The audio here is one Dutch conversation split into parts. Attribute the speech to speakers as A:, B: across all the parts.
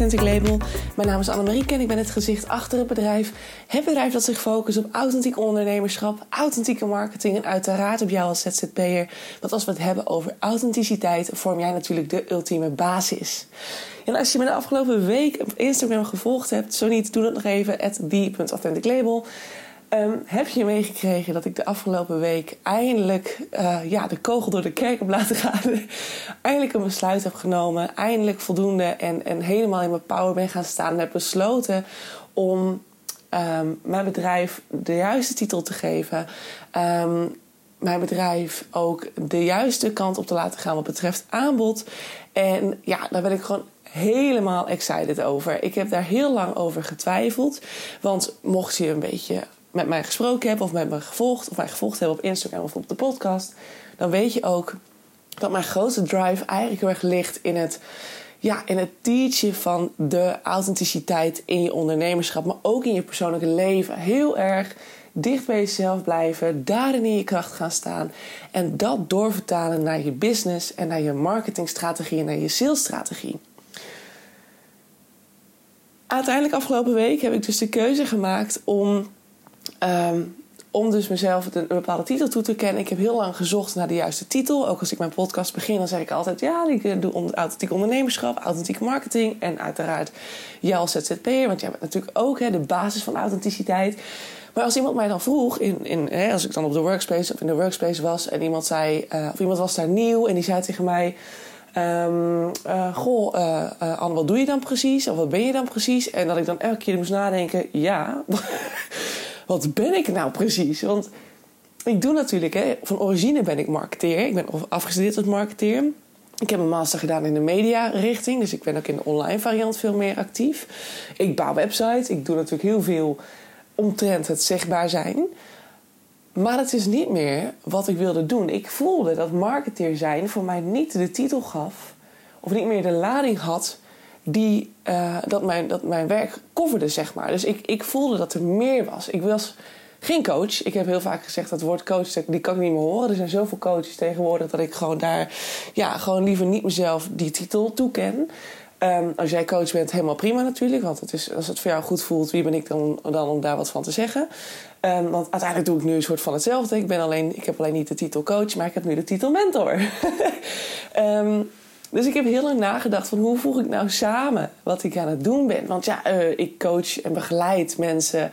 A: Authentic Label. Mijn naam is Annemarieke en ik ben het gezicht achter het bedrijf. Het bedrijf dat zich focust op authentiek ondernemerschap, authentieke marketing en uiteraard op jou als ZZP'er. Want als we het hebben over authenticiteit, vorm jij natuurlijk de ultieme basis. En als je me de afgelopen week op Instagram gevolgd hebt, zo niet, doe dat nog even, at. Um, heb je meegekregen dat ik de afgelopen week eindelijk uh, ja, de kogel door de kerk heb laten gaan? eindelijk een besluit heb genomen, eindelijk voldoende en, en helemaal in mijn power ben gaan staan en heb besloten om um, mijn bedrijf de juiste titel te geven. Um, mijn bedrijf ook de juiste kant op te laten gaan wat betreft aanbod. En ja, daar ben ik gewoon helemaal excited over. Ik heb daar heel lang over getwijfeld. Want mocht je een beetje met mij gesproken hebt of met me gevolgd of mij gevolgd hebben op Instagram of op de podcast, dan weet je ook dat mijn grootste drive eigenlijk heel erg ligt in het, ja, in het teachen van de authenticiteit in je ondernemerschap, maar ook in je persoonlijke leven. Heel erg dicht bij jezelf blijven, daarin in je kracht gaan staan en dat doorvertalen naar je business en naar je marketingstrategie en naar je salesstrategie. Uiteindelijk afgelopen week heb ik dus de keuze gemaakt om Um, om dus mezelf een, bepaalde titel toe te kennen. Ik heb heel lang gezocht naar de juiste titel. Ook als ik mijn podcast begin, dan zeg ik altijd... ja, ik doe authentiek ondernemerschap, authentieke marketing... en uiteraard jij als ZZP'er, want jij bent natuurlijk ook hè, de basis van authenticiteit. Maar als iemand mij dan vroeg, in, in, hè, als ik dan op de workspace of in de workspace was... en iemand zei, uh, of iemand was daar nieuw en die zei tegen mij... Um, uh, goh, uh, Anne, wat doe je dan precies? Of wat ben je dan precies? En dat ik dan elke keer moest nadenken, ja... wat ben ik nou precies? Want ik doe natuurlijk, hè, van origine ben ik marketeer. Ik ben afgestudeerd als marketeer. Ik heb een master gedaan in de media-richting, dus ik ben ook in de online variant veel meer actief. Ik bouw websites, ik doe natuurlijk heel veel omtrent het zichtbaar zijn. Maar het is niet meer wat ik wilde doen. Ik voelde dat marketeer zijn voor mij niet de titel gaf, of niet meer de lading had die uh, dat, mijn, dat mijn werk coverde, zeg maar. Dus ik, ik voelde dat er meer was. Ik was geen coach. Ik heb heel vaak gezegd dat woord coach, die kan ik niet meer horen. Er zijn zoveel coaches tegenwoordig dat ik gewoon daar, ja, gewoon liever niet mezelf die titel toeken. Um, als jij coach bent, helemaal prima natuurlijk. Want het is, als het voor jou goed voelt, wie ben ik dan, dan om daar wat van te zeggen? Um, want uiteindelijk doe ik nu een soort van hetzelfde. Ik, ben alleen, ik heb alleen niet de titel coach, maar ik heb nu de titel mentor. um, Dus ik heb heel lang nagedacht van hoe voeg ik nou samen wat ik aan het doen ben. Want ja, uh, ik coach en begeleid mensen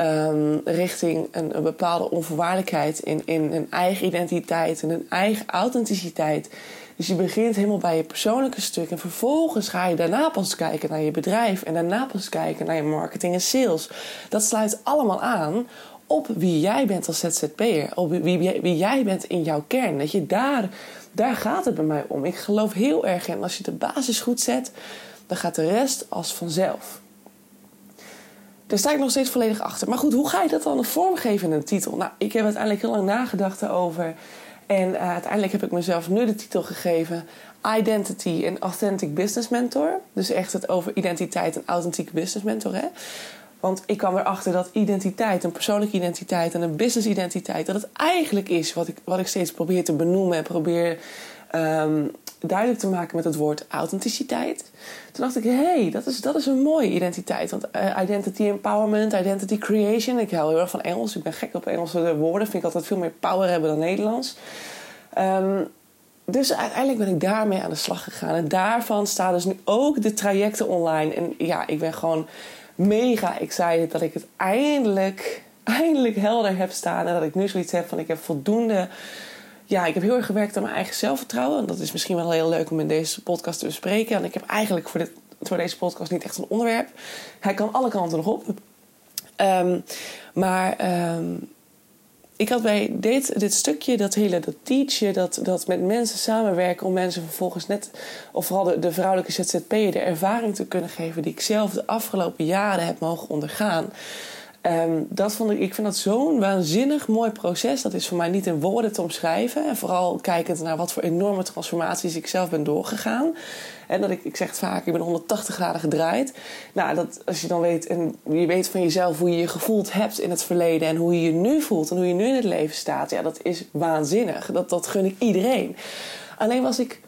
A: um, richting een, bepaalde onvoorwaardelijkheid in, in een eigen identiteit en een eigen authenticiteit. Dus je begint helemaal bij je persoonlijke stuk en vervolgens ga je daarna pas kijken naar je bedrijf en daarna pas kijken naar je marketing en sales. Dat sluit allemaal aan op wie jij bent als ZZP'er, op wie, wie, jij bent in jouw kern. Dat je daar daar gaat het bij mij om. Ik geloof heel erg in. Als je de basis goed zet, dan gaat de rest als vanzelf. Daar sta ik nog steeds volledig achter. Maar goed, hoe ga je dat dan vormgeven in een titel? Nou, ik heb uiteindelijk heel lang nagedacht erover. En uh, uiteindelijk heb ik mezelf nu de titel gegeven: Identity and Authentic Business Mentor. Dus echt het over identiteit en authentieke business mentor. Hè? Want ik kwam erachter dat identiteit, een persoonlijke identiteit en een business identiteit, dat het eigenlijk is wat ik, wat ik steeds probeer te benoemen en probeer um, duidelijk te maken met het woord authenticiteit. Toen dacht ik, hey, dat, is, dat is een mooie identiteit. Want uh, identity empowerment, identity creation. Ik hou heel erg van Engels. Ik ben gek op Engelse woorden. Vind ik altijd veel meer power hebben dan Nederlands. Um, dus uiteindelijk ben ik daarmee aan de slag gegaan. En daarvan staan dus nu ook de trajecten online. En ja, ik ben gewoon mega excited dat ik het eindelijk, eindelijk helder heb staan. En dat ik nu zoiets heb van ik heb voldoende. Ja, ik heb heel erg gewerkt aan mijn eigen zelfvertrouwen. En dat is misschien wel heel leuk om in deze podcast te bespreken. En ik heb eigenlijk voor, deze podcast niet echt een onderwerp. Hij kan alle kanten nog op. Um, maar um, ik had bij dit, dit stukje, dat hele dat teachen, dat, dat met mensen samenwerken om mensen vervolgens net, of vooral de, de vrouwelijke ZZP'er, de ervaring te kunnen geven die ik zelf de afgelopen jaren heb mogen ondergaan. Um, dat vond ik, ik vind dat zo'n waanzinnig mooi proces. Dat is voor mij niet in woorden te omschrijven. En vooral kijkend naar wat voor enorme transformaties ik zelf ben doorgegaan. En dat ik, ik zeg het vaak, ik ben 180 graden gedraaid. Nou, dat, als je dan weet, en je weet van jezelf hoe je je gevoeld hebt in het verleden en hoe je je nu voelt en hoe je nu in het leven staat, ja, dat is waanzinnig. Dat, dat gun ik iedereen. Alleen was ik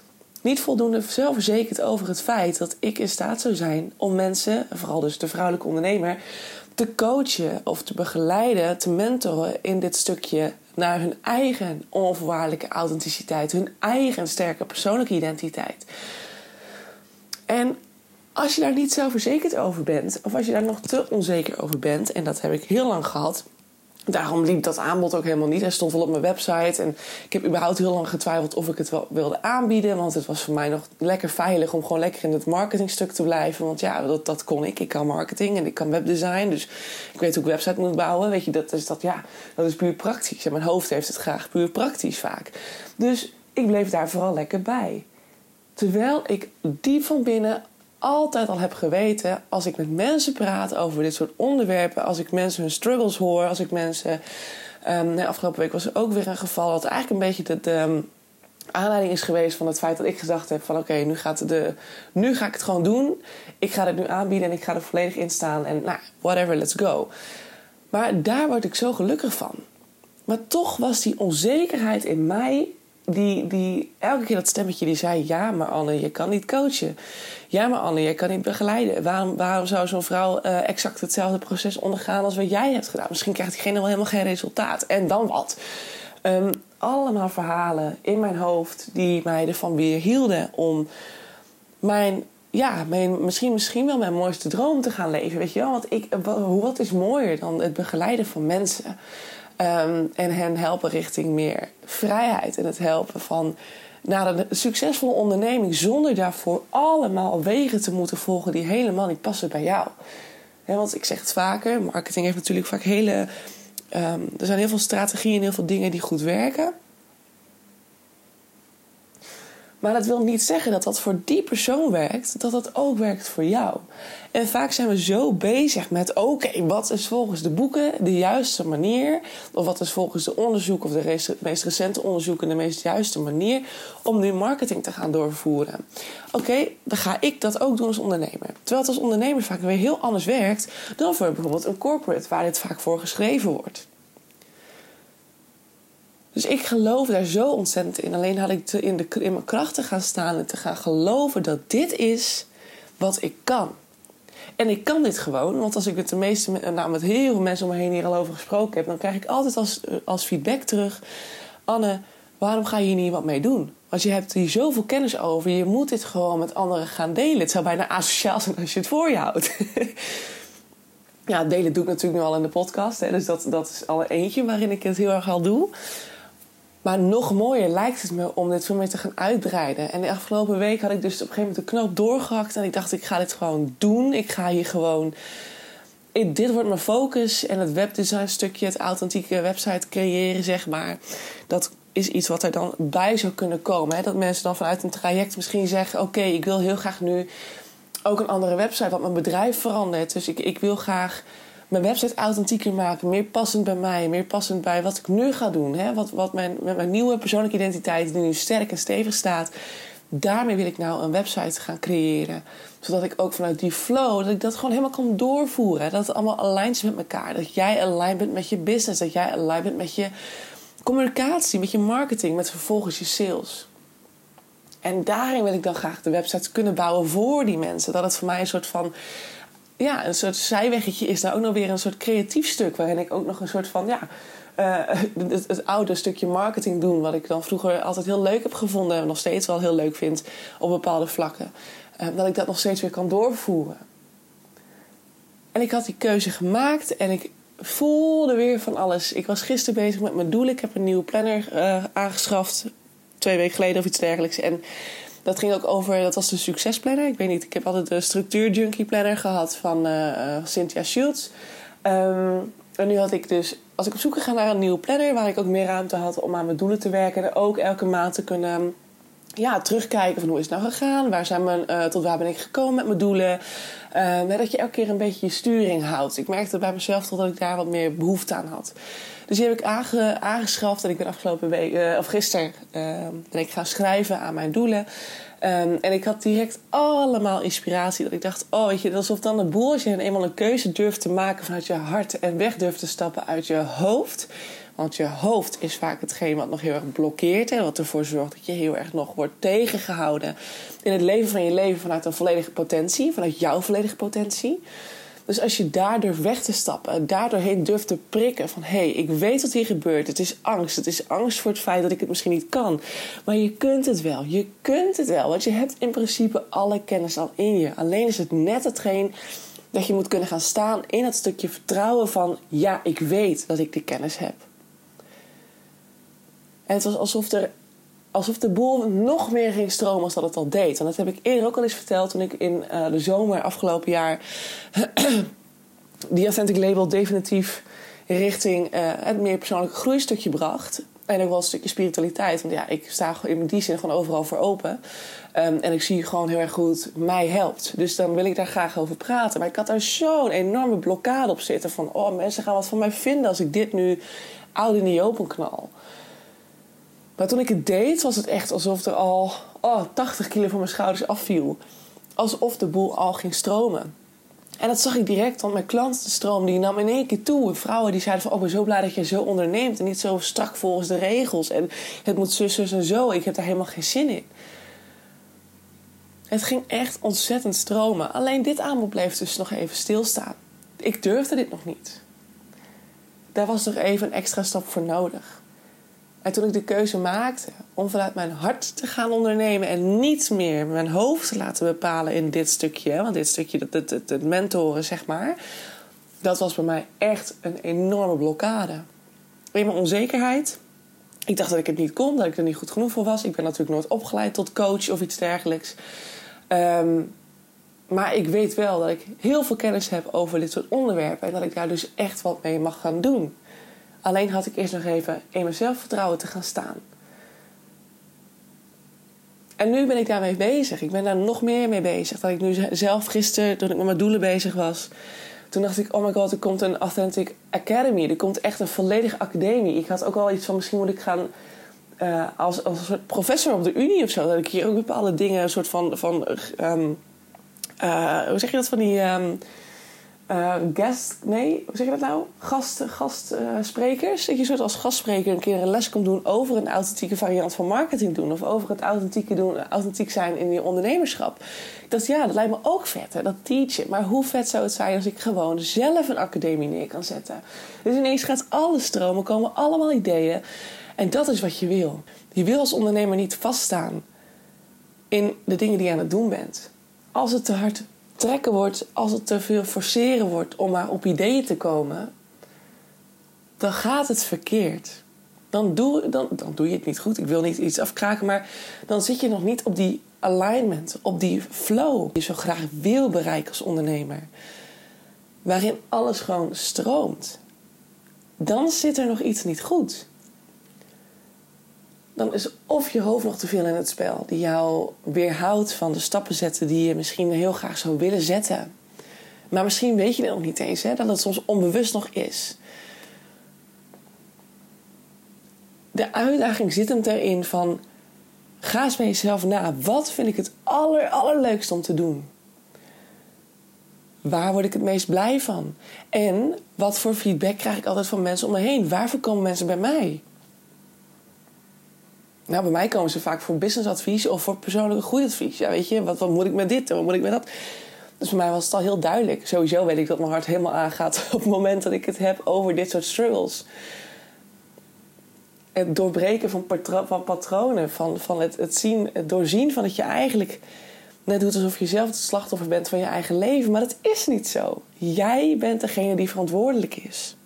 A: niet voldoende zelfverzekerd over het feit dat ik in staat zou zijn om mensen, vooral dus de vrouwelijke ondernemer, te coachen of te begeleiden, te mentoren in dit stukje naar hun eigen onvoorwaardelijke authenticiteit, hun eigen sterke persoonlijke identiteit. En als je daar niet zelfverzekerd over bent, of als je daar nog te onzeker over bent, en dat heb ik heel lang gehad, Daarom liep dat aanbod ook helemaal niet. Hij stond wel op mijn website. En ik heb überhaupt heel lang getwijfeld of ik het wel wilde aanbieden. Want het was voor mij nog lekker veilig om gewoon lekker in het marketingstuk te blijven. Want ja, dat, dat kon ik. Ik kan marketing en ik kan webdesign. Dus ik weet hoe ik website moet bouwen. Weet je, dat is, dat, ja, dat is puur praktisch. En mijn hoofd heeft het graag puur praktisch vaak. Dus ik bleef daar vooral lekker bij. Terwijl ik diep van binnen altijd al heb geweten, als ik met mensen praat over dit soort onderwerpen, als ik mensen hun struggles hoor, als ik mensen. Um, afgelopen week was er ook weer een geval dat eigenlijk een beetje de, ehm, aanleiding is geweest van het feit dat ik gedacht heb: van oké, nu gaat de, nu ga ik het gewoon doen. Ik ga het nu aanbieden en ik ga er volledig in staan en nou, whatever, let's go. Maar daar word ik zo gelukkig van. Maar toch was die onzekerheid in mij die, die elke keer dat stemmetje die zei: Ja, maar Anne, je kan niet coachen. Ja, maar Anne, je kan niet begeleiden. Waarom, waarom zou zo'n vrouw uh, exact hetzelfde proces ondergaan als wat jij hebt gedaan? Misschien krijgt diegene wel helemaal geen resultaat. En dan wat? Um, allemaal verhalen in mijn hoofd die mij ervan weerhielden om mijn ja, mijn, misschien, misschien wel mijn mooiste droom te gaan leven. Weet je wel? Want ik, wat is mooier dan het begeleiden van mensen? Ehm, en hen helpen richting meer vrijheid. En het helpen van naar een succesvolle onderneming zonder daarvoor allemaal wegen te moeten volgen die helemaal niet passen bij jou. want ik zeg het vaker, marketing heeft natuurlijk vaak hele. Um, er zijn heel veel strategieën en heel veel dingen die goed werken. Maar dat wil niet zeggen dat dat voor die persoon werkt, dat dat ook werkt voor jou. En vaak zijn we zo bezig met: oké, wat is volgens de boeken de juiste manier? Of wat is volgens de onderzoek of de meest recente onderzoeken de meest juiste manier om nu marketing te gaan doorvoeren? Oké, dan ga ik dat ook doen als ondernemer. Terwijl het als ondernemer vaak weer heel anders werkt dan voor bijvoorbeeld een corporate, waar dit vaak voor geschreven wordt. Dus ik geloof daar zo ontzettend in. Alleen had ik in, de, in mijn kracht te gaan staan en te gaan geloven dat dit is wat ik kan. En ik kan dit gewoon, want als ik met de meeste, nou, met heel veel mensen om me heen hier al over gesproken heb, dan krijg ik altijd als, als feedback terug: Anne, waarom ga je hier niet wat mee doen? Want je hebt hier zoveel kennis over, je moet dit gewoon met anderen gaan delen. Het zou bijna asociaal zijn als je het voor je houdt. ja, delen doe ik natuurlijk nu al in de podcast, hè, dus dat, dat is al eentje waarin ik het heel erg al doe. Maar nog mooier lijkt het me om dit veel meer te gaan uitbreiden. En de afgelopen week had ik dus op een gegeven moment de knoop doorgehakt. En ik dacht, ik ga dit gewoon doen. Ik ga hier gewoon... dit wordt mijn focus. En het webdesign stukje, het authentieke website creëren, zeg maar. Dat is iets wat er dan bij zou kunnen komen. Hè? Dat mensen dan vanuit een traject misschien zeggen... oké, ik wil heel graag nu ook een andere website. Want mijn bedrijf verandert. Dus ik, ik wil graag mijn website authentieker maken. Meer passend bij mij. Meer passend bij wat ik nu ga doen. Hè? Wat, wat mijn, met mijn nieuwe persoonlijke identiteit, die nu sterk en stevig staat. Daarmee wil ik nou een website gaan creëren. Zodat ik ook vanuit die flow, dat ik dat gewoon helemaal kan doorvoeren. Dat het allemaal aligned is met elkaar. Dat jij aligned bent met je business. Dat jij aligned bent met je communicatie, met je marketing, met vervolgens je sales. En daarin wil ik dan graag de websites kunnen bouwen voor die mensen. Dat het voor mij een soort van ja, een soort zijweggetje is daar ook nog weer een soort creatief stuk. Waarin ik ook nog een soort van, ja, uh, het, oude stukje marketing doen. Wat ik dan vroeger altijd heel leuk heb gevonden. En nog steeds wel heel leuk vind op bepaalde vlakken. Uh, dat ik dat nog steeds weer kan doorvoeren. En ik had die keuze gemaakt en ik voelde weer van alles. Ik was gisteren bezig met mijn doelen. Ik heb een nieuwe planner uh, aangeschaft. Twee weken geleden of iets dergelijks. En dat ging ook over, dat was de succesplanner. Ik weet niet, ik heb altijd de structuur junkie planner gehad van uh, Cynthia Schultz. Um, en nu had ik dus, als ik op zoek gegaan naar een nieuwe planner, waar ik ook meer ruimte had om aan mijn doelen te werken. En ook elke maand te kunnen ja, terugkijken van hoe is het nou gegaan? Waar zijn mijn, uh, tot waar ben ik gekomen met mijn doelen? Uh, dat je elke keer een beetje je sturing houdt. Ik merkte bij mezelf dat ik daar wat meer behoefte aan had. Dus die heb ik aangeschaft en ik ben afgelopen week, uh, of gisteren, ben ik gaan schrijven aan mijn doelen. Ehm, en ik had direct allemaal inspiratie. Dat ik dacht, oh weet je, alsof dan de boel... je eenmaal een keuze durft te maken vanuit je hart... en weg durft te stappen uit je hoofd... Want je hoofd is vaak hetgeen wat nog heel erg blokkeert en wat ervoor zorgt dat je heel erg nog wordt tegengehouden in het leven van je leven vanuit een volledige potentie, vanuit jouw volledige potentie. Dus als je daar durft weg te stappen, daardoorheen durft te prikken van hé, hey, ik weet wat hier gebeurt. Het is angst. Het is angst voor het feit dat ik het misschien niet kan. Maar je kunt het wel. Je kunt het wel. Want je hebt in principe alle kennis al in je. Alleen is het net hetgeen dat je moet kunnen gaan staan in dat stukje vertrouwen van ja, ik weet dat ik die kennis heb. En het was alsof, er, alsof de boel nog meer ging stromen als dat het al deed. En dat heb ik eerder ook al eens verteld toen ik in uh, de zomer afgelopen jaar die Authentic Label definitief richting uh, het meer persoonlijke groeistukje bracht. En ook wel een stukje spiritualiteit. Want ja, ik sta in die zin gewoon overal voor open. Um, en ik zie gewoon heel erg goed mij helpt. Dus dan wil ik daar graag over praten. Maar ik had daar zo'n enorme blokkade op zitten. Van, oh, mensen gaan wat van mij vinden als ik dit nu oud in die open knal. Maar toen ik het deed, was het echt alsof er al oh, 80 kilo van mijn schouders afviel. Alsof de boel al ging stromen. En dat zag ik direct, want mijn klantenstroom die nam in één keer toe. Vrouwen die zeiden van, oh, ik ben zo blij dat je zo onderneemt. En niet zo strak volgens de regels. En het moet zus, zus en zo. Ik heb daar helemaal geen zin in. Het ging echt ontzettend stromen. Alleen dit aanbod bleef dus nog even stilstaan. Ik durfde dit nog niet. Daar was nog even een extra stap voor nodig. En toen ik de keuze maakte om vanuit mijn hart te gaan ondernemen en niet meer mijn hoofd te laten bepalen in dit stukje, want dit stukje, het, het, het mentoren zeg maar, dat was bij mij echt een enorme blokkade. In mijn onzekerheid. Ik dacht dat ik het niet kon, dat ik er niet goed genoeg voor was. Ik ben natuurlijk nooit opgeleid tot coach of iets dergelijks. Ehm, maar ik weet wel dat ik heel veel kennis heb over dit soort onderwerpen en dat ik daar dus echt wat mee mag gaan doen. Alleen had ik eerst nog even in mijn zelfvertrouwen te gaan staan. En nu ben ik daarmee bezig. Ik ben daar nog meer mee bezig. Dat ik nu zelf gisteren, toen ik met mijn doelen bezig was, toen dacht ik: oh my god, er komt een Authentic Academy. Er komt echt een volledige academie. Ik had ook al iets van: misschien moet ik gaan uh, als, als een soort professor op de Unie of zo. Dat ik hier ook bepaalde dingen, een soort van. van um, uh, hoe zeg je dat? Van die. Um, uh, guest, nee, hoe zeg je dat nou? Gast, gastsprekers. Uh, dat je soort als gastspreker een keer een les komt doen over een authentieke variant van marketing doen. Of over het authentieke doen, authentiek zijn in je ondernemerschap. Dacht, ja, dat lijkt me ook vet, hè, dat teachen. Maar hoe vet zou het zijn als ik gewoon zelf een academie neer kan zetten? Dus ineens gaat alles stromen, komen allemaal ideeën. En dat is wat je wil. Je wil als ondernemer niet vaststaan in de dingen die je aan het doen bent. Als het te hard trekken wordt, als het te veel forceren wordt om maar op ideeën te komen, dan gaat het verkeerd. Dan doe, dan, dan doe je het niet goed. Ik wil niet iets afkraken, maar dan zit je nog niet op die alignment, op die flow die je zo graag wil bereiken als ondernemer. Waarin alles gewoon stroomt. Dan zit er nog iets niet goed dan is of je hoofd nog te veel in het spel, die jou weerhoudt van de stappen zetten die je misschien heel graag zou willen zetten. Maar misschien weet je het nog niet eens, hè, dat het soms onbewust nog is. De uitdaging zit hem erin van ga eens bij jezelf na. Wat vind ik het aller, allerleukst om te doen? Waar word ik het meest blij van? En wat voor feedback krijg ik altijd van mensen om me heen? Waarvoor komen mensen bij mij? Nou, bij mij komen ze vaak voor businessadvies of voor persoonlijke groeiadvies. Ja, weet je, wat, wat moet ik met dit? Wat moet ik met dat? Dus voor mij was het al heel duidelijk. Sowieso weet ik dat mijn hart helemaal aangaat op het moment dat ik het heb over dit soort struggles. Het doorbreken van, van patronen, van, van het, het, zien, het doorzien van dat je eigenlijk net doet alsof je zelf het slachtoffer bent van je eigen leven. Maar dat is niet zo. Jij bent degene die verantwoordelijk is.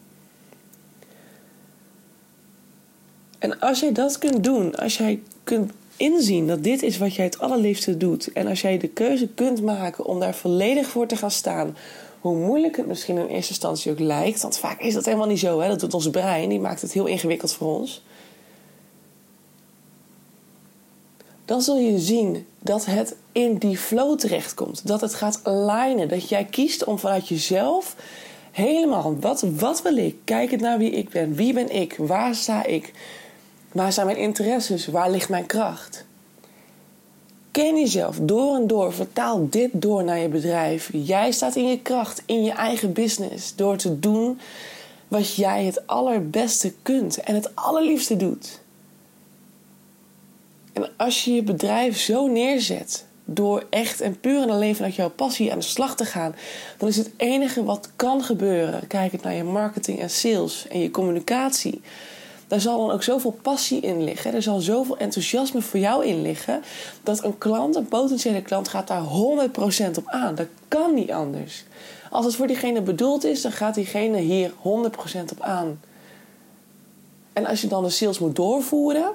A: En als jij dat kunt doen, als jij kunt inzien dat dit is wat jij het allerliefste doet. En als jij de keuze kunt maken om daar volledig voor te gaan staan. Hoe moeilijk het misschien in eerste instantie ook lijkt. Want vaak is dat helemaal niet zo. Hè? Dat doet ons brein. Die maakt het heel ingewikkeld voor ons. Dan zul je zien dat het in die flow terechtkomt. Dat het gaat alignen. Dat jij kiest om vanuit jezelf helemaal. Wat, wat wil ik? Kijkend naar wie ik ben. Wie ben ik? Waar sta ik? Waar zijn mijn interesses? Waar ligt mijn kracht? Ken jezelf door en door. Vertaal dit door naar je bedrijf. Jij staat in je kracht, in je eigen business. Door te doen wat jij het allerbeste kunt en het allerliefste doet. En als je je bedrijf zo neerzet, door echt en puur en alleen vanuit jouw passie aan de slag te gaan, dan is het enige wat kan gebeuren, kijk het naar je marketing en sales en je communicatie. Daar zal dan ook zoveel passie in liggen. Er zal zoveel enthousiasme voor jou in liggen. Dat een klant, een potentiële klant, gaat daar 100% op aan. Dat kan niet anders. Als het voor diegene bedoeld is, dan gaat diegene hier 100% op aan. En als je dan de sales moet doorvoeren,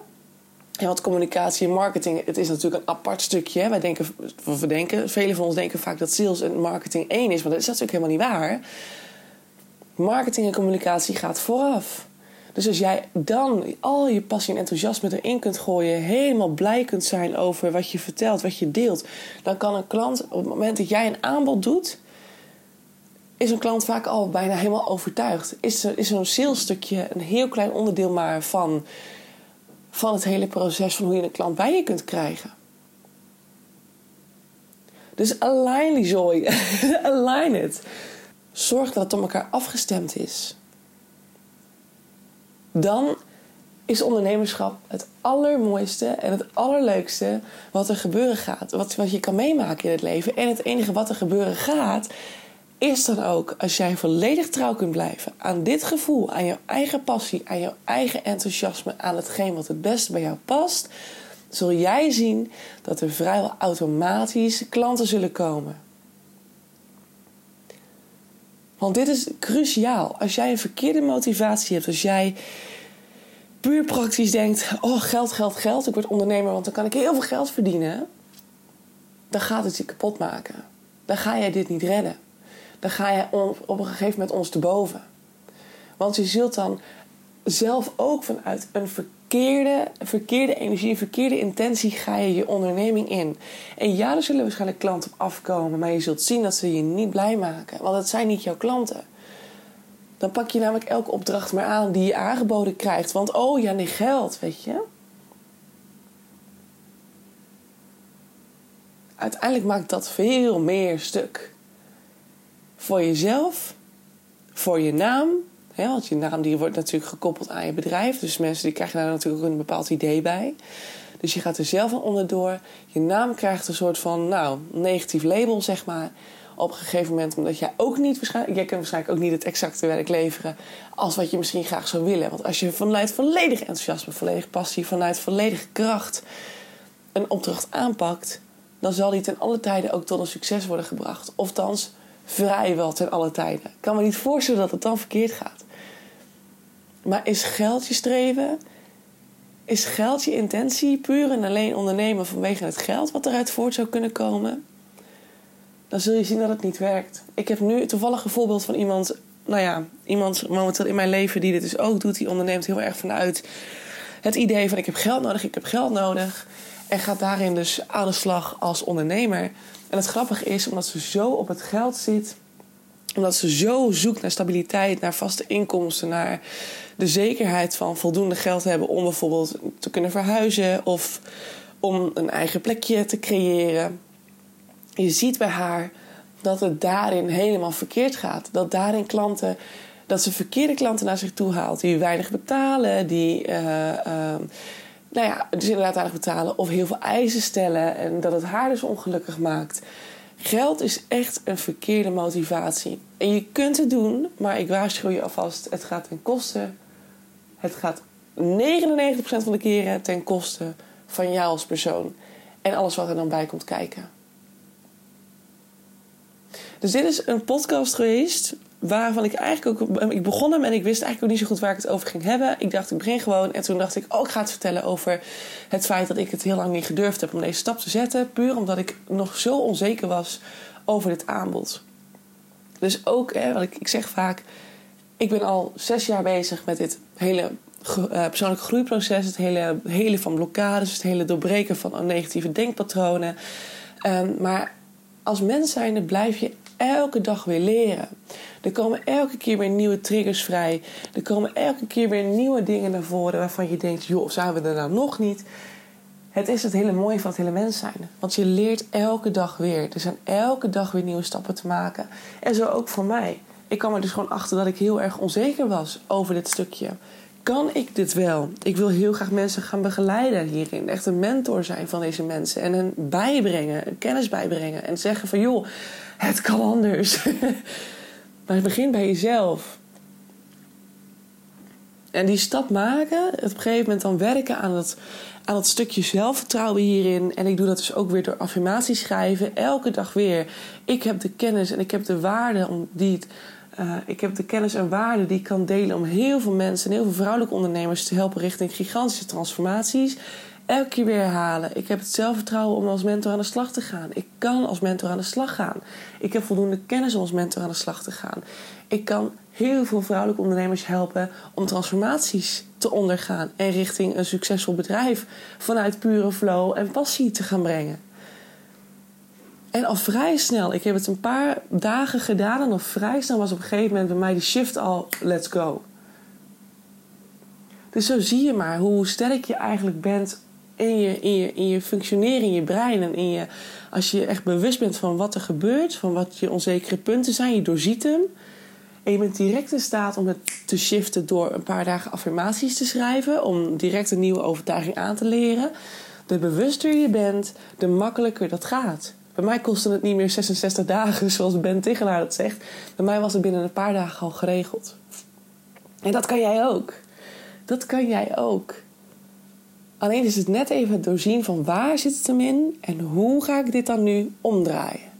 A: en wat communicatie en marketing, het is natuurlijk een apart stukje. Wij denken, we denken, velen van ons denken vaak dat sales en marketing één is, maar dat is natuurlijk helemaal niet waar. Marketing en communicatie gaat vooraf. Dus als jij dan al je passie en enthousiasme erin kunt gooien, helemaal blij kunt zijn over wat je vertelt, wat je deelt, dan kan een klant op het moment dat jij een aanbod doet, is een klant vaak al bijna helemaal overtuigd. Is, is zo'n salesstukje een heel klein onderdeel maar van van het hele proces van hoe je een klant bij je kunt krijgen. Dus align die zooi. align het. Zorg dat het op elkaar afgestemd is. Dan is ondernemerschap het allermooiste en het allerleukste wat er gebeuren gaat. Wat, je kan meemaken in het leven. En het enige wat er gebeuren gaat, is dan ook als jij volledig trouw kunt blijven aan dit gevoel, aan jouw eigen passie, aan jouw eigen enthousiasme, aan hetgeen wat het beste bij jou past, zul jij zien dat er vrijwel automatisch klanten zullen komen. Want dit is cruciaal. Als jij een verkeerde motivatie hebt, als jij puur praktisch denkt: oh geld, geld, geld, ik word ondernemer, want dan kan ik heel veel geld verdienen, dan gaat het je kapot maken. Dan ga jij dit niet redden dan ga je op een gegeven moment ons te boven. Want je zult dan zelf ook vanuit een verkeerde, verkeerde energie, een verkeerde intentie ga je je onderneming in. En ja, er zullen waarschijnlijk klanten op afkomen, maar je zult zien dat ze je niet blij maken, want het zijn niet jouw klanten. Dan pak je namelijk elke opdracht maar aan die je aangeboden krijgt, want oh ja, nee geld, weet je. Uiteindelijk maakt dat veel meer stuk voor jezelf, voor je naam. Hè, want je naam die wordt natuurlijk gekoppeld aan je bedrijf. Dus mensen die krijgen daar natuurlijk ook een bepaald idee bij. Dus je gaat er zelf aan onderdoor. Je naam krijgt een soort van nou, negatief label, zeg maar. Op een gegeven moment, omdat jij ook niet waarschijnlijk, jij kunt waarschijnlijk ook niet het exacte werk leveren als wat je misschien graag zou willen. Want als je vanuit volledig enthousiasme, volledig passie, vanuit volledige kracht een opdracht aanpakt, dan zal die ten alle tijden ook tot een succes worden gebracht. Ofthans, vrijwel ten alle tijden. Ik kan me niet voorstellen dat het dan verkeerd gaat. Maar is geld je streven? Is geld je intentie puur en alleen ondernemen vanwege het geld wat eruit voort zou kunnen komen? Dan zul je zien dat het niet werkt. Ik heb nu toevallig een voorbeeld van iemand, nou ja, iemand momenteel in mijn leven die dit dus ook doet. Die onderneemt heel erg vanuit het idee van ik heb geld nodig, ik heb geld nodig. En gaat daarin dus aan de slag als ondernemer. En het grappige is, omdat ze zo op het geld zit, omdat ze zo zoekt naar stabiliteit, naar vaste inkomsten, naar de zekerheid van voldoende geld hebben om bijvoorbeeld te kunnen verhuizen of om een eigen plekje te creëren. Je ziet bij haar dat het daarin helemaal verkeerd gaat. Dat daarin klanten, dat ze verkeerde klanten naar zich toe haalt, die weinig betalen, die. Uh, uh, nou ja, dus inderdaad aardig betalen of heel veel eisen stellen en dat het haar dus ongelukkig maakt. Geld is echt een verkeerde motivatie. En je kunt het doen, maar ik waarschuw je alvast: het gaat ten koste. Het gaat 99% van de keren ten koste van jou als persoon. En alles wat er dan bij komt kijken. Dus dit is een podcast geweest waarvan ik eigenlijk ook... Ik begon hem en ik wist eigenlijk ook niet zo goed waar ik het over ging hebben. Ik dacht, ik begin gewoon. En toen dacht ik, oh, ik ga het vertellen over het feit dat ik het heel lang niet gedurfd heb om deze stap te zetten. Puur omdat ik nog zo onzeker was over dit aanbod. Dus ook, hè, wat ik, ik zeg vaak... Ik ben al zes jaar bezig met dit hele uh, persoonlijke groeiproces. Het hele, hele van blokkades. Het hele doorbreken van negatieve denkpatronen. Um, maar als mens zijnde blijf je elke dag weer leren. Er komen elke keer weer nieuwe triggers vrij. Er komen elke keer weer nieuwe dingen naar voren waarvan je denkt: joh, zijn we er nou nog niet? het is het hele mooie van het hele mens zijn. Want je leert elke dag weer. Er zijn elke dag weer nieuwe stappen te maken. En zo ook voor mij. Ik kwam er dus gewoon achter dat ik heel erg onzeker was over dit stukje. Kan ik dit wel? Ik wil heel graag mensen gaan begeleiden hierin. Echt een mentor zijn van deze mensen. En hen bijbrengen, kennis bijbrengen. En zeggen van joh, het kan anders. maar het begint bij jezelf. En die stap maken, op een gegeven moment dan werken aan dat, aan dat stukje zelfvertrouwen hierin. En ik doe dat dus ook weer door affirmaties schrijven. Elke dag weer. Ik heb de kennis en ik heb de waarde om die. Uh, ik heb de kennis en waarde die ik kan delen om heel veel mensen en heel veel vrouwelijke ondernemers te helpen richting gigantische transformaties. Elke keer weer herhalen. Ik heb het zelfvertrouwen om als mentor aan de slag te gaan. Ik kan als mentor aan de slag gaan. Ik heb voldoende kennis om als mentor aan de slag te gaan. Ik kan heel veel vrouwelijke ondernemers helpen om transformaties te ondergaan en richting een succesvol bedrijf vanuit pure flow en passie te gaan brengen. En al vrij snel, ik heb het een paar dagen gedaan en al vrij snel was op een gegeven moment bij mij die shift al let's go. Dus zo zie je maar hoe sterk je eigenlijk bent in je, in je, in je functioneren, in je brein. En in je, als je echt bewust bent van wat er gebeurt, van wat je onzekere punten zijn, je doorziet hem. En je bent direct in staat om het te shiften door een paar dagen affirmaties te schrijven. Om direct een nieuwe overtuiging aan te leren. De bewuster je bent, de makkelijker dat gaat. Bij mij kostte het niet meer 66 dagen, zoals Ben Tichelaar dat zegt. Bij mij was het binnen een paar dagen al geregeld. En dat kan jij ook. Dat kan jij ook. Alleen is het net even het doorzien van waar zit het hem in en hoe ga ik dit dan nu omdraaien.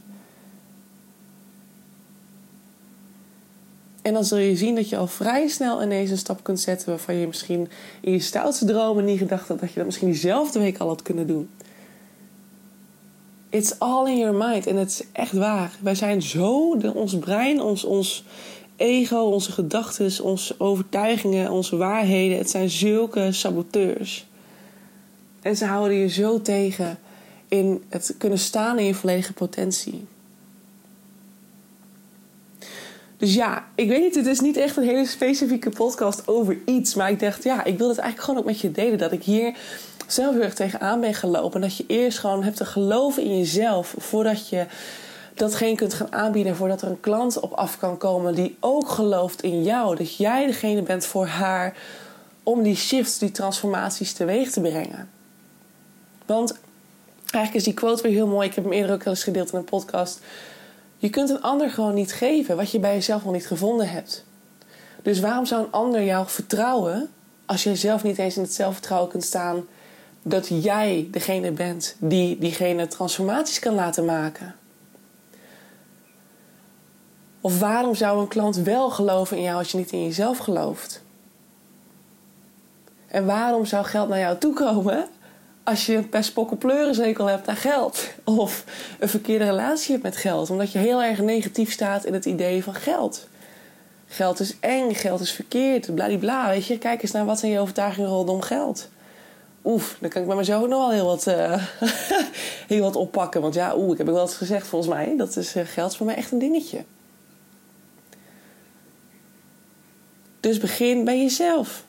A: En dan zul je zien dat je al vrij snel ineens een stap kunt zetten waarvan je misschien in je stoutste dromen niet gedacht had dat je dat misschien diezelfde week al had kunnen doen. It's all in your mind en het is echt waar. Wij zijn zo, ons brein, ons, ons ego, onze gedachten, onze overtuigingen, onze waarheden, het zijn zulke saboteurs. En ze houden je zo tegen in het kunnen staan in je volledige potentie. Dus ja, ik weet niet, het is niet echt een hele specifieke podcast over iets. Maar ik dacht, ja, ik wil het eigenlijk gewoon ook met je delen. Dat ik hier zelf heel erg tegenaan ben gelopen. En dat je eerst gewoon hebt te geloven in jezelf. Voordat je datgene kunt gaan aanbieden. Voordat er een klant op af kan komen die ook gelooft in jou. Dat jij degene bent voor haar om die shifts, die transformaties teweeg te brengen. Want eigenlijk is die quote weer heel mooi. Ik heb hem eerder ook al eens gedeeld in een podcast. Je kunt een ander gewoon niet geven wat je bij jezelf nog niet gevonden hebt. Dus waarom zou een ander jou vertrouwen als jij zelf niet eens in het zelfvertrouwen kunt staan dat jij degene bent die diegene transformaties kan laten maken? Of waarom zou een klant wel geloven in jou als je niet in jezelf gelooft? En waarom zou geld naar jou toekomen als je een pestpokkenpleurenzekel hebt aan geld. Of een verkeerde relatie hebt met geld. Omdat je heel erg negatief staat in het idee van geld. Geld is eng, geld is verkeerd, bladibla. Weet je, kijk eens naar wat zijn je overtuigingen rondom geld. Oef, dan kan ik bij mezelf ook nog wel heel wat, uh, heel wat oppakken. Want ja, oeh, ik heb ook wel eens gezegd volgens mij. Dat is, uh, geld voor mij echt een dingetje. Dus begin bij jezelf.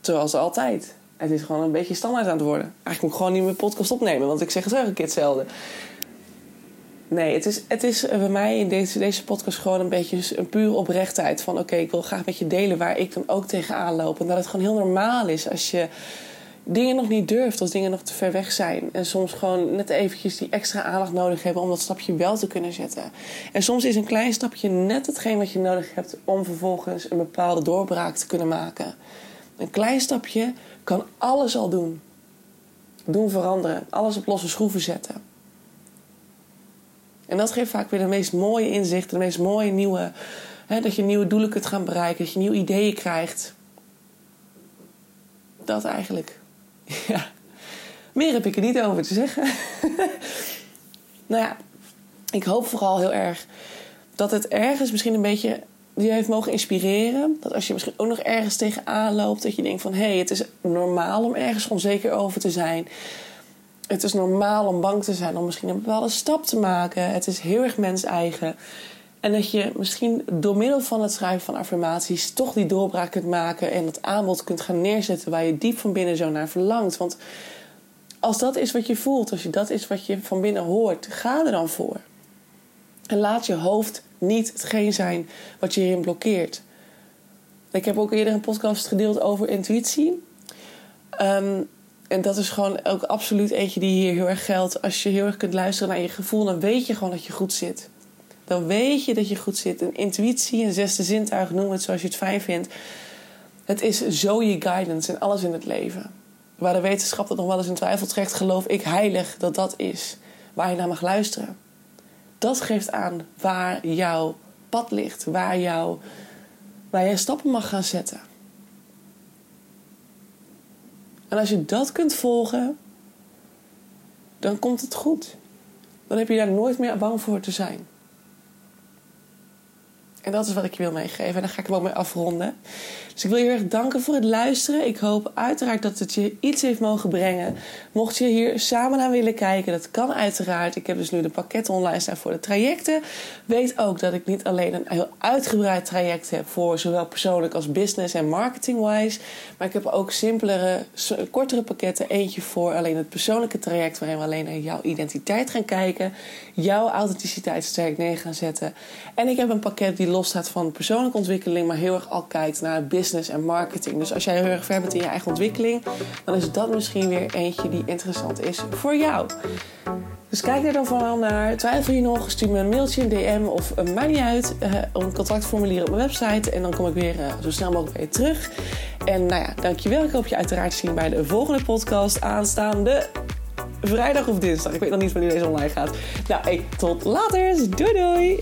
A: Zoals altijd. Het is gewoon een beetje standaard aan het worden. Eigenlijk moet ik gewoon niet meer podcast opnemen, want ik zeg het elke keer hetzelfde. Nee, het is, het is bij mij in deze, deze podcast gewoon een beetje een pure oprechtheid. Van oké, ik wil graag met je delen waar ik dan ook tegenaan loop. En dat het gewoon heel normaal is als je dingen nog niet durft, als dingen nog te ver weg zijn. En soms gewoon net eventjes die extra aandacht nodig hebben om dat stapje wel te kunnen zetten. En soms is een klein stapje net hetgeen wat je nodig hebt om vervolgens een bepaalde doorbraak te kunnen maken. Een klein stapje kan alles al doen. Doen veranderen. Alles op losse schroeven zetten. En dat geeft vaak weer de meest mooie inzichten, de meest mooie nieuwe. Hè, dat je nieuwe doelen kunt gaan bereiken, dat je nieuwe ideeën krijgt. Dat eigenlijk. Ja. Meer heb ik er niet over te zeggen. nou ja, ik hoop vooral heel erg dat het ergens misschien een beetje die heeft mogen inspireren. Dat als je misschien ook nog ergens tegenaan loopt, dat je denkt van hé, hey, het is normaal om ergens onzeker over te zijn. Het is normaal om bang te zijn om misschien een bepaalde stap te maken. Het is heel erg mens-eigen. En dat je misschien door middel van het schrijven van affirmaties toch die doorbraak kunt maken en het aanbod kunt gaan neerzetten waar je diep van binnen zo naar verlangt. Want als dat is wat je voelt, als je dat is wat je van binnen hoort, ga er dan voor. En laat je hoofd niet hetgeen zijn wat je hierin blokkeert. Ik heb ook eerder een podcast gedeeld over intuïtie. Ehm, en dat is gewoon ook absoluut eentje die hier heel erg geldt. Als je heel erg kunt luisteren naar je gevoel, dan weet je gewoon dat je goed zit. Dan weet je dat je goed zit. Een intuïtie, een zesde zintuig, noem het zoals je het fijn vindt. Het is zo je guidance in alles in het leven. Waar de wetenschap dat nog wel eens in twijfel trekt, geloof ik heilig dat dat is waar je naar mag luisteren. Dat geeft aan waar jouw pad ligt, waar, jou, waar jij stappen mag gaan zetten. En als je dat kunt volgen, dan komt het goed. Dan heb je daar nooit meer bang voor te zijn. En dat is wat ik je wil meegeven. En daar ga ik hem ook mee afronden. Dus ik wil je heel erg danken voor het luisteren. Ik hoop uiteraard dat het je iets heeft mogen brengen. Mocht je hier samen naar willen kijken, dat kan uiteraard. Ik heb dus nu de pakketten online staan voor de trajecten. Weet ook dat ik niet alleen een heel uitgebreid traject heb voor zowel persoonlijk als business en marketing-wise. Maar ik heb ook simpelere, kortere pakketten. Eentje voor alleen het persoonlijke traject, waarin we alleen naar jouw identiteit gaan kijken. Jouw authenticiteitstraject neer gaan zetten. En ik heb een pakket die los staat van persoonlijke ontwikkeling, maar heel erg al kijkt naar business en marketing. Dus als jij heel erg ver bent in je eigen ontwikkeling, dan is dat misschien weer eentje die interessant is voor jou. Dus kijk er dan vooral naar. Twijfel je nog? Stuur me een mailtje, een DM of een maakt niet uit. Uh, een contactformulier op mijn website. En dan kom ik weer uh, zo snel mogelijk bij je terug. En nou ja, dankjewel. Ik hoop je uiteraard te zien bij de volgende podcast aanstaande vrijdag of dinsdag. Ik weet nog niet wanneer deze online gaat. Nou, hey, tot later. Doei doei.